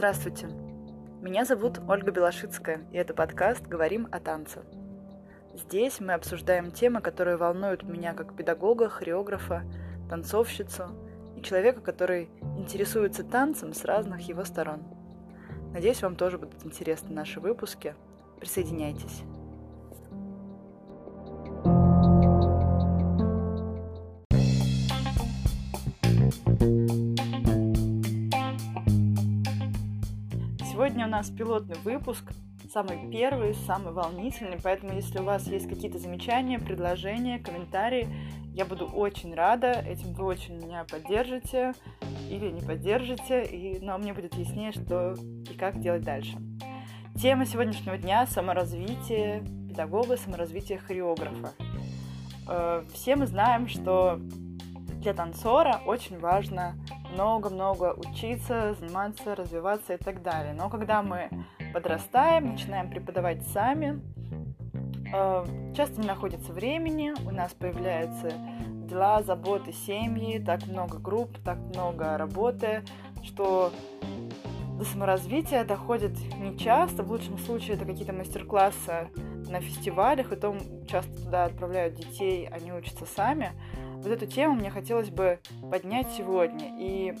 Здравствуйте. Меня зовут Ольга Белошицкая, и это подкаст «Говорим о танце». Здесь мы обсуждаем темы, которые волнуют меня как педагога, хореографа, танцовщицу и человека, который интересуется танцем с разных его сторон. Надеюсь, вам тоже будут интересны наши выпуски. Присоединяйтесь. Нас пилотный выпуск, самый первый, самый волнительный, поэтому если у вас есть какие-то замечания, предложения, комментарии, я буду очень рада, этим вы очень меня поддержите или не поддержите, и, но мне будет яснее, что и как делать дальше. Тема сегодняшнего дня – саморазвитие педагога, саморазвитие хореографа. Э, все мы знаем, что для танцора очень важно много-много учиться, заниматься, развиваться и так далее. Но когда мы подрастаем, начинаем преподавать сами, э, часто не находится времени, у нас появляются дела, заботы, семьи, так много групп, так много работы, что до саморазвития доходит не часто. В лучшем случае это какие-то мастер-классы на фестивалях, и том часто туда отправляют детей, они учатся сами вот эту тему мне хотелось бы поднять сегодня. И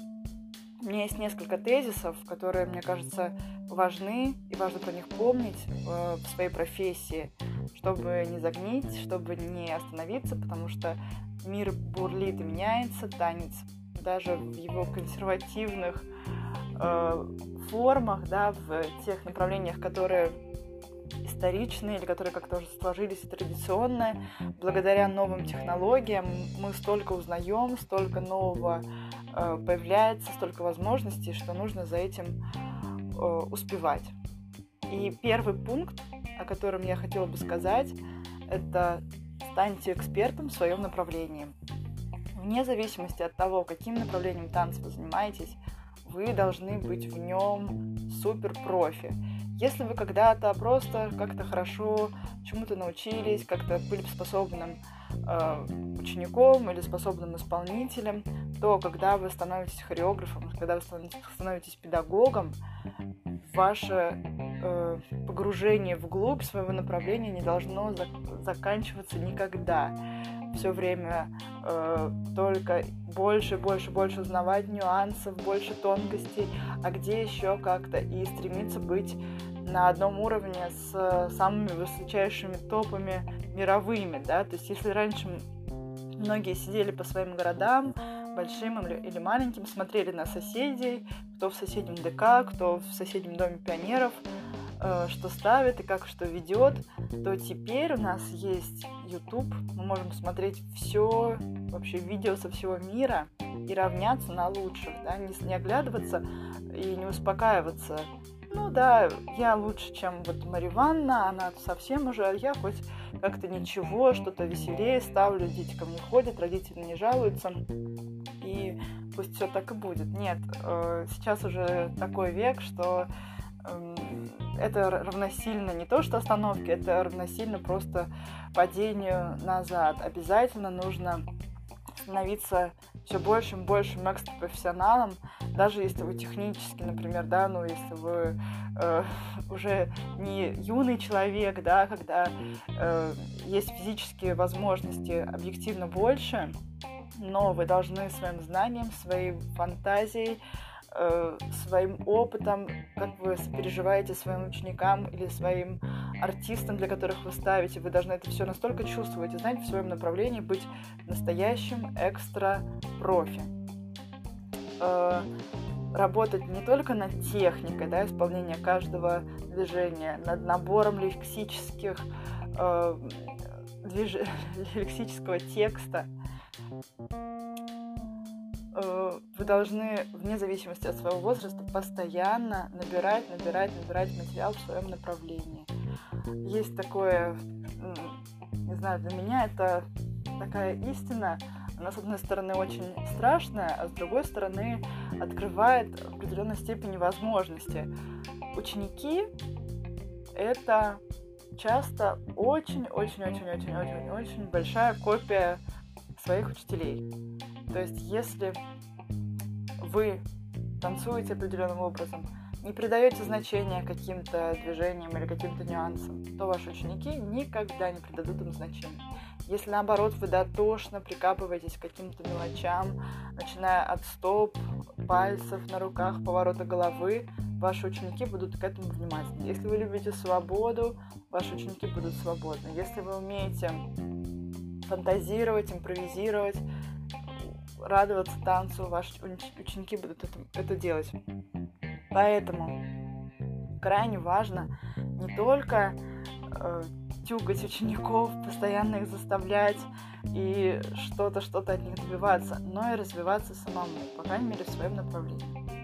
у меня есть несколько тезисов, которые, мне кажется, важны, и важно про них помнить э, в своей профессии, чтобы не загнить, чтобы не остановиться, потому что мир бурлит и меняется, танец даже в его консервативных э, формах, да, в тех направлениях, которые историчные или которые как-то уже сложились традиционные. Благодаря новым технологиям мы столько узнаем, столько нового э, появляется, столько возможностей, что нужно за этим э, успевать. И первый пункт, о котором я хотела бы сказать, это станьте экспертом в своем направлении. Вне зависимости от того, каким направлением танца вы занимаетесь, вы должны быть в нем супер профи. Если вы когда-то просто как-то хорошо чему-то научились, как-то были способным э, учеником или способным исполнителем, то когда вы становитесь хореографом, когда вы становитесь педагогом, ваше э, погружение вглубь своего направления не должно зак- заканчиваться никогда. Все время э, только больше, больше, больше узнавать нюансов, больше тонкостей, а где еще как-то и стремиться быть на одном уровне с э, самыми высочайшими топами мировыми, да, то есть если раньше многие сидели по своим городам, большим или маленьким, смотрели на соседей, кто в соседнем ДК, кто в соседнем доме пионеров, что ставит и как что ведет, то теперь у нас есть YouTube, мы можем смотреть все, вообще видео со всего мира и равняться на лучших, да, не, не оглядываться и не успокаиваться ну да, я лучше, чем вот Мария Ивановна, она совсем уже, а я хоть как-то ничего, что-то веселее ставлю, дети ко мне ходят, родители не жалуются, и пусть все так и будет. Нет, э, сейчас уже такой век, что это равносильно не то, что остановке, это равносильно просто падению назад. Обязательно нужно становиться все большим, большим экстра-профессионалом, даже если вы технически, например, да, ну, если вы э, уже не юный человек, да, когда э, есть физические возможности объективно больше, но вы должны своим знанием, своей фантазией, э, своим опытом, как вы сопереживаете своим ученикам или своим артистам, для которых вы ставите. Вы должны это все настолько чувствовать и знать в своем направлении, быть настоящим экстра-профи. Э, работать не только над техникой да, исполнения каждого движения, над набором лексических, э, движ... лексического текста, вы должны, вне зависимости от своего возраста, постоянно набирать, набирать, набирать материал в своем направлении. Есть такое, не знаю, для меня это такая истина, она, с одной стороны, очень страшная, а с другой стороны, открывает в определенной степени возможности. Ученики — это часто очень-очень-очень-очень-очень-очень большая копия своих учителей. То есть, если вы танцуете определенным образом, не придаете значения каким-то движениям или каким-то нюансам, то ваши ученики никогда не придадут им значения. Если наоборот вы дотошно прикапываетесь к каким-то мелочам, начиная от стоп, пальцев на руках, поворота головы, ваши ученики будут к этому внимательны. Если вы любите свободу, ваши ученики будут свободны. Если вы умеете фантазировать, импровизировать, радоваться танцу, ваши ученики будут это, это делать. Поэтому крайне важно не только э, тюгать учеников, постоянно их заставлять и что-то, что-то от них добиваться, но и развиваться самому, по крайней мере, в своем направлении.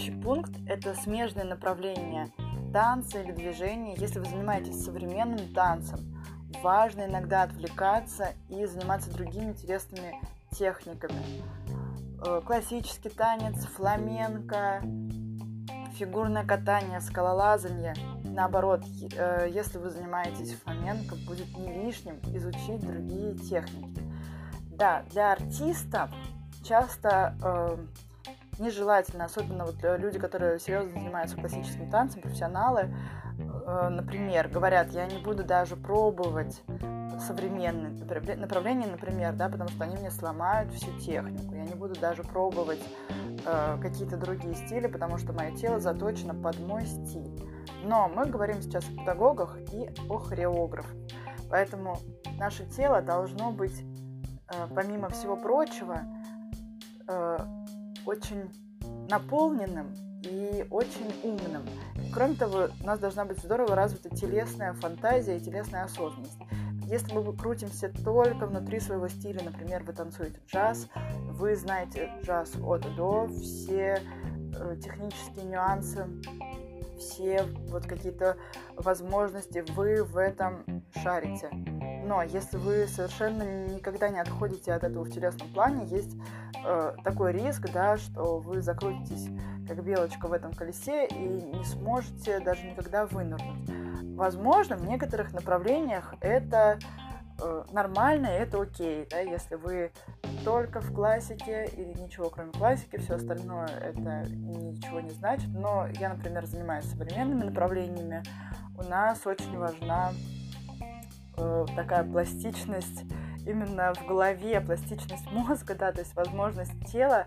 Следующий пункт – это смежное направление танца или движения. Если вы занимаетесь современным танцем, важно иногда отвлекаться и заниматься другими интересными техниками. Э, классический танец, фламенко, фигурное катание, скалолазание. Наоборот, э, если вы занимаетесь фламенко, будет не лишним изучить другие техники. Да, для артистов часто э, нежелательно, особенно вот люди, которые серьезно занимаются классическим танцем, профессионалы, э, например, говорят, я не буду даже пробовать современные направления, например, да, потому что они мне сломают всю технику. Я не буду даже пробовать э, какие-то другие стили, потому что мое тело заточено под мой стиль. Но мы говорим сейчас о педагогах и о хореографах. Поэтому наше тело должно быть, э, помимо всего прочего, э, очень наполненным и очень умным. Кроме того, у нас должна быть здорово развита телесная фантазия и телесная осознанность. Если мы крутимся только внутри своего стиля, например, вы танцуете джаз, вы знаете джаз от и до, все э, технические нюансы, все вот какие-то возможности вы в этом шарите. Но если вы совершенно никогда не отходите от этого в телесном плане, есть э, такой риск, да, что вы закрутитесь как белочка в этом колесе и не сможете даже никогда вынырнуть. Возможно, в некоторых направлениях это э, нормально, это окей, да, если вы только в классике или ничего кроме классики, все остальное это ничего не значит. Но я, например, занимаюсь современными направлениями. У нас очень важна э, такая пластичность именно в голове, пластичность мозга, да, то есть возможность тела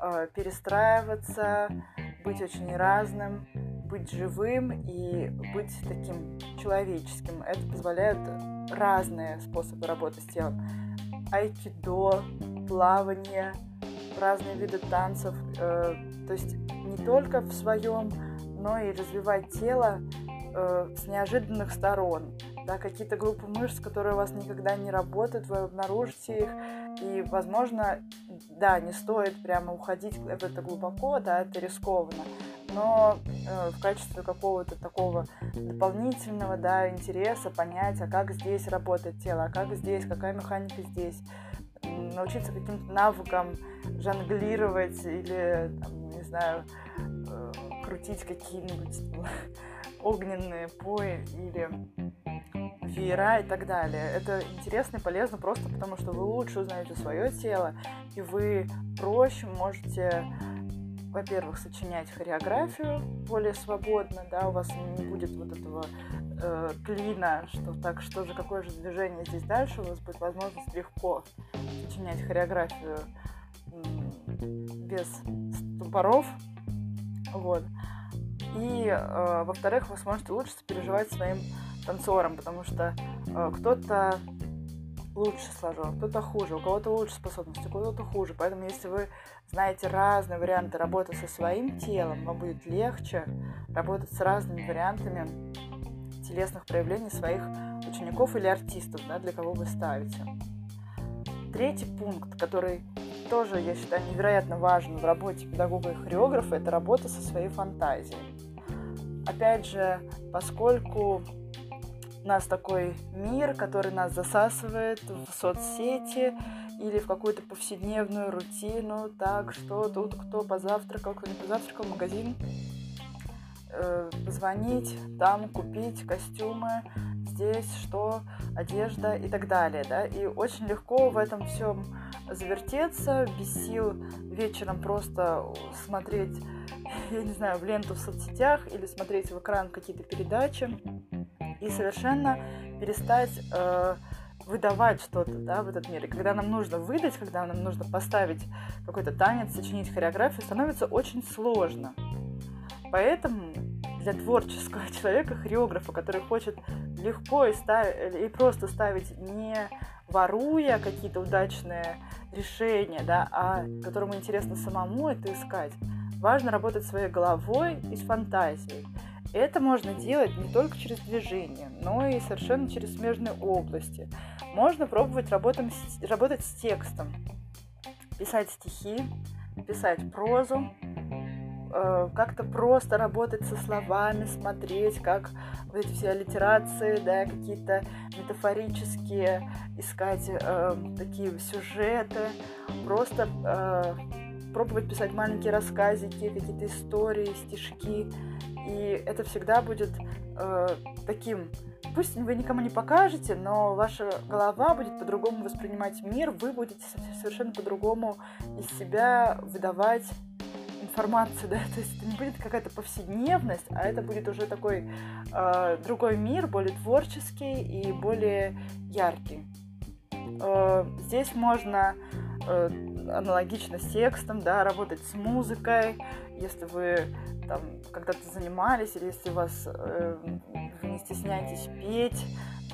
э, перестраиваться, быть очень разным, быть живым и быть таким человеческим. Это позволяют разные способы работы с телом. Айкидо, плавание, разные виды танцев. Э, то есть не только в своем, но и развивать тело э, с неожиданных сторон да, какие-то группы мышц, которые у вас никогда не работают, вы обнаружите их, и, возможно, да, не стоит прямо уходить в это глубоко, да, это рискованно, но э, в качестве какого-то такого дополнительного, да, интереса понять, а как здесь работает тело, а как здесь, какая механика здесь, научиться каким-то навыкам жонглировать или, там, не знаю, э, крутить какие-нибудь огненные пои или веера и так далее. Это интересно и полезно просто потому, что вы лучше узнаете свое тело, и вы проще можете, во-первых, сочинять хореографию более свободно, да, у вас не будет вот этого э, клина, что так, что же, какое же движение здесь дальше, у вас будет возможность легко сочинять хореографию без ступоров, вот. И, э, во-вторых, вы сможете лучше сопереживать своим танцором, потому что э, кто-то лучше сложил, кто-то хуже, у кого-то лучше способности, у кого-то хуже. Поэтому если вы знаете разные варианты работы со своим телом, вам будет легче работать с разными вариантами телесных проявлений своих учеников или артистов, да, для кого вы ставите. Третий пункт, который тоже, я считаю, невероятно важен в работе педагога и хореографа, это работа со своей фантазией. Опять же, поскольку нас такой мир, который нас засасывает в соцсети или в какую-то повседневную рутину, так, что тут кто позавтракал, кто не позавтракал, магазин, э, позвонить, там купить костюмы, здесь что, одежда и так далее, да, и очень легко в этом всем завертеться, без сил вечером просто смотреть, я не знаю, в ленту в соцсетях или смотреть в экран какие-то передачи и совершенно перестать э, выдавать что-то да, в этот мир. И когда нам нужно выдать, когда нам нужно поставить какой-то танец, сочинить хореографию, становится очень сложно. Поэтому для творческого человека, хореографа, который хочет легко и, став... и просто ставить не воруя какие-то удачные решения, да, а которому интересно самому это искать, важно работать своей головой и с фантазией. Это можно делать не только через движение, но и совершенно через смежные области. Можно пробовать работать, работать с текстом, писать стихи, писать прозу, э, как-то просто работать со словами, смотреть, как вот эти все аллитерации, да, какие-то метафорические, искать э, такие сюжеты, просто э, пробовать писать маленькие рассказики, какие-то истории, стишки, и это всегда будет э, таким пусть вы никому не покажете, но ваша голова будет по-другому воспринимать мир, вы будете совершенно по-другому из себя выдавать информацию, да, то есть это не будет какая-то повседневность, а это будет уже такой э, другой мир, более творческий и более яркий. Э, здесь можно э, аналогично с текстом, да, работать с музыкой, если вы там когда-то занимались, или если вас э, вы не стесняетесь петь,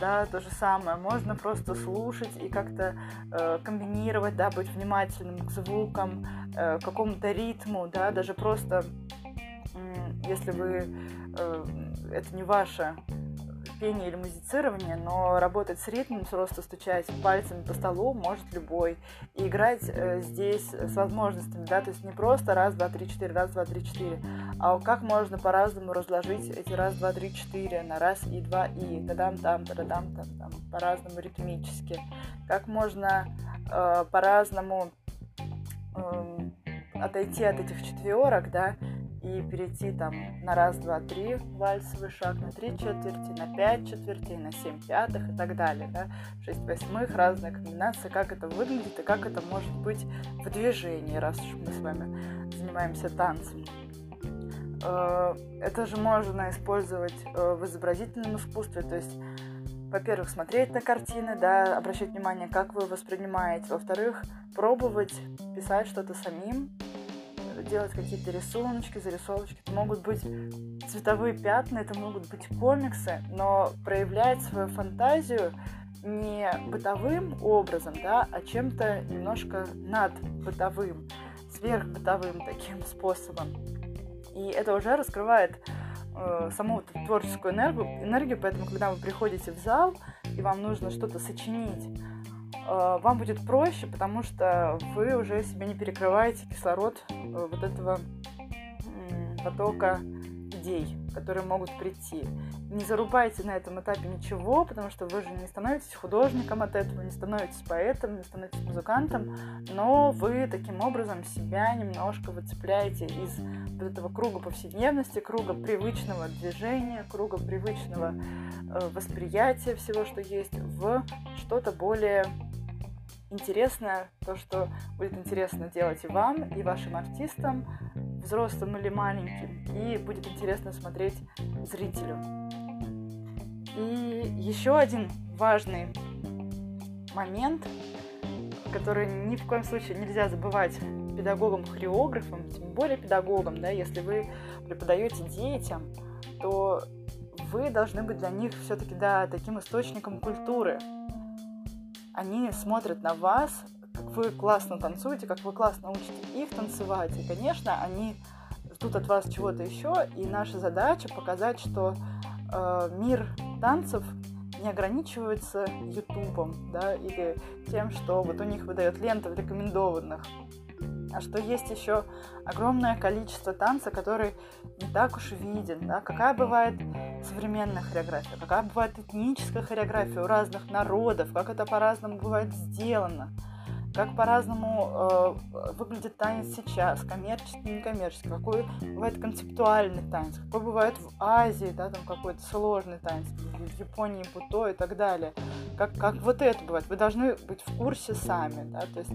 да, то же самое. Можно просто слушать и как-то э, комбинировать, да, быть внимательным к звукам, э, к какому-то ритму, да, даже просто, э, если вы, э, это не ваше пение или музицирование, но работать с ритмом, просто стучать пальцами по столу может любой. И играть э, здесь с возможностями, да, то есть не просто раз, два, три, четыре, раз, два, три, четыре, а как можно по-разному разложить эти раз, два, три, четыре на раз и два и, тадам там, тадам там, там, по-разному ритмически. Как можно э, по-разному э, отойти от этих четверок, да, и перейти там на раз, два, три вальсовый шаг, на три четверти, на пять четвертей, на семь пятых и так далее, да, шесть восьмых, разные комбинации, как это выглядит и как это может быть в движении, раз уж мы с вами занимаемся танцем. Э, это же можно использовать э, в изобразительном искусстве, то есть во-первых, смотреть на картины, да, обращать внимание, как вы воспринимаете. Во-вторых, пробовать писать что-то самим, делать какие-то рисуночки, зарисовочки. Это могут быть цветовые пятна, это могут быть комиксы, но проявлять свою фантазию не бытовым образом, да, а чем-то немножко над бытовым, сверхбытовым таким способом. И это уже раскрывает э, саму вот творческую энергию, энергию, поэтому когда вы приходите в зал и вам нужно что-то сочинить, вам будет проще, потому что вы уже себе не перекрываете кислород э, вот этого потока идей, которые могут прийти. Не зарубайте на этом этапе ничего, потому что вы же не становитесь художником от этого, не становитесь поэтом, не становитесь музыкантом, но вы таким образом себя немножко выцепляете из вот этого круга повседневности, круга привычного движения, круга привычного э, восприятия всего, что есть, в что-то более интересное, то, что будет интересно делать и вам, и вашим артистам, взрослым или маленьким, и будет интересно смотреть зрителю. И еще один важный момент, который ни в коем случае нельзя забывать педагогам, хореографам, тем более педагогам, да, если вы преподаете детям, то вы должны быть для них все-таки, да, таким источником культуры, они смотрят на вас, как вы классно танцуете, как вы классно учите их танцевать. И, конечно, они ждут от вас чего-то еще. И наша задача показать, что э, мир танцев не ограничивается Ютубом, да, или тем, что вот у них выдает лента рекомендованных а что есть еще огромное количество танца, который не так уж виден, да, какая бывает современная хореография, какая бывает этническая хореография у разных народов, как это по-разному бывает сделано. как по-разному э, выглядит танец сейчас, коммерческий, некоммерческий, какой бывает концептуальный танец, какой бывает в Азии, да, там какой-то сложный танец, в Японии будо и так далее. Как, как вот это бывает. Вы должны быть в курсе сами, да, то есть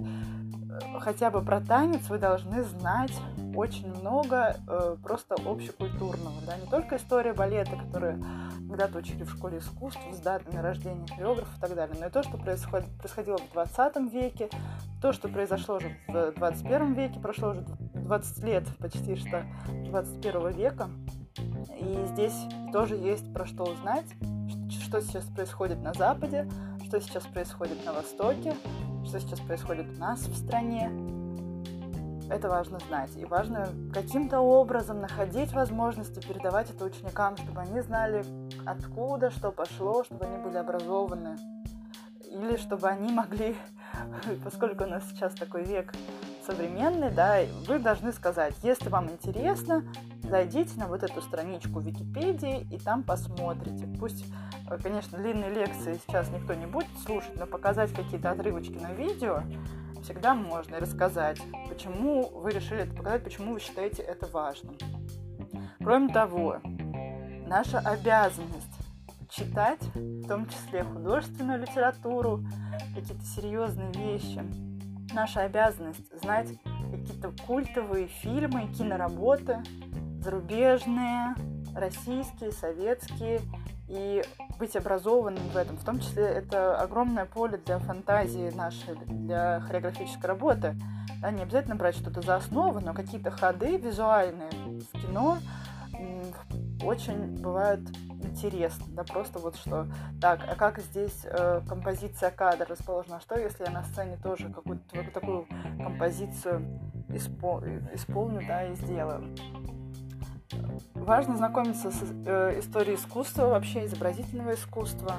хотя бы про танец вы должны знать очень много э, просто общекультурного, да, не только история балета, которую когда-то учили в школе искусств с датами рождения хореографов и так далее, но и то, что происходит, происходило в 20 веке, то, что произошло уже в 21 веке, прошло уже 20 лет почти что 21 века, и здесь тоже есть про что узнать, что сейчас происходит на Западе, что сейчас происходит на Востоке, что сейчас происходит у нас в стране, это важно знать. И важно каким-то образом находить возможности передавать это ученикам, чтобы они знали, откуда, что пошло, чтобы они были образованы. Или чтобы они могли, поскольку у нас сейчас такой век современный, да, вы должны сказать, если вам интересно, зайдите на вот эту страничку Википедии и там посмотрите. Пусть, конечно, длинные лекции сейчас никто не будет слушать, но показать какие-то отрывочки на видео всегда можно и рассказать, почему вы решили это показать, почему вы считаете это важным. Кроме того, наша обязанность читать, в том числе художественную литературу, какие-то серьезные вещи. Наша обязанность знать какие-то культовые фильмы, киноработы, зарубежные, российские, советские, и быть образованным в этом. В том числе это огромное поле для фантазии нашей, для хореографической работы. Да, не обязательно брать что-то за основу, но какие-то ходы визуальные в кино очень бывают интересны. Да, просто вот что. Так, а как здесь э, композиция кадра расположена? А что, если я на сцене тоже какую-то такую композицию испол- исполню, да, и сделаю? Важно знакомиться с э, историей искусства, вообще изобразительного искусства,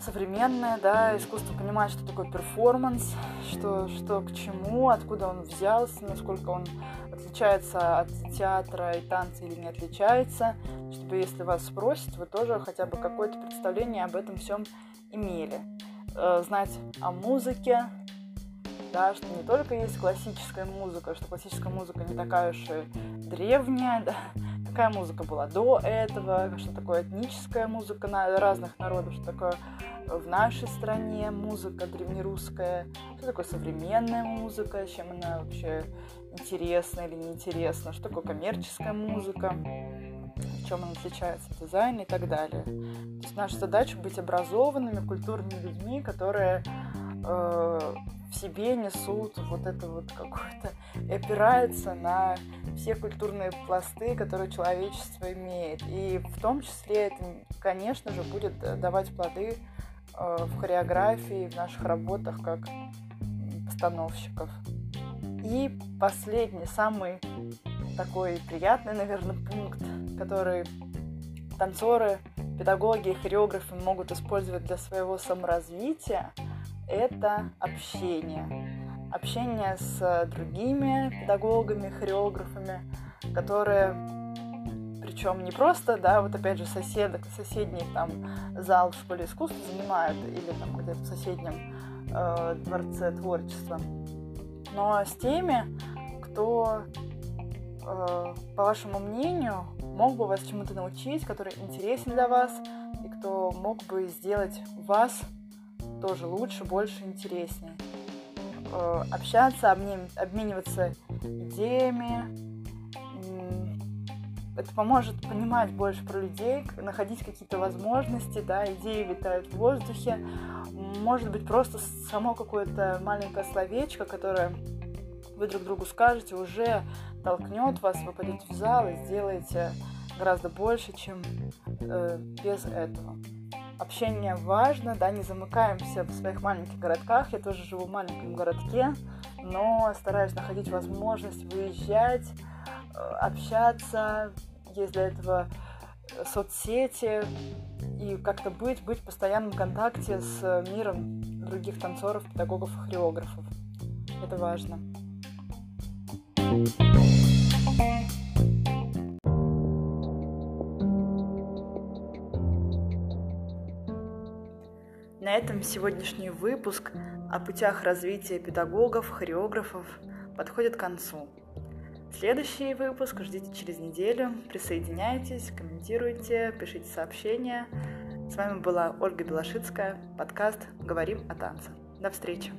современное, да, искусство понимать, что такое перформанс, что, что к чему, откуда он взялся, насколько он отличается от театра и танца или не отличается, чтобы если вас спросят, вы тоже хотя бы какое-то представление об этом всем имели. Э, знать о музыке, да, что не только есть классическая музыка, что классическая музыка не такая уж и древняя, да, какая музыка была до этого, что такое этническая музыка на разных народов, что такое в нашей стране музыка древнерусская, что такое современная музыка, чем она вообще интересна или неинтересна, что такое коммерческая музыка, в чем она отличается, дизайн и так далее. То есть наша задача быть образованными, культурными людьми, которые э, в себе несут вот это вот какое-то, опирается на все культурные пласты, которые человечество имеет. И в том числе это, конечно же, будет давать плоды э, в хореографии, в наших работах как постановщиков. И последний, самый такой приятный, наверное, пункт, который танцоры, педагоги хореографы могут использовать для своего саморазвития – это общение. Общение с другими педагогами, хореографами, которые причем не просто, да, вот опять же соседок, соседний там зал в школе искусств занимают или там где-то в соседнем э, дворце творчества, но с теми, кто, э, по вашему мнению, мог бы вас чему-то научить, который интересен для вас и кто мог бы сделать вас тоже лучше, больше, интереснее. Э, общаться, обмениваться идеями. Это поможет понимать больше про людей, находить какие-то возможности, да, идеи витают в воздухе. Может быть, просто само какое-то маленькое словечко, которое вы друг другу скажете, уже толкнет вас, вы пойдете в зал и сделаете гораздо больше, чем э, без этого общение важно, да, не замыкаемся в своих маленьких городках. Я тоже живу в маленьком городке, но стараюсь находить возможность выезжать, э, общаться. Есть для этого соцсети и как-то быть, быть в постоянном контакте с миром других танцоров, педагогов и хореографов. Это важно. thank you На этом сегодняшний выпуск о путях развития педагогов, хореографов подходит к концу. Следующий выпуск ждите через неделю. Присоединяйтесь, комментируйте, пишите сообщения. С вами была Ольга Белошицкая, подкаст «Говорим о танце». До встречи!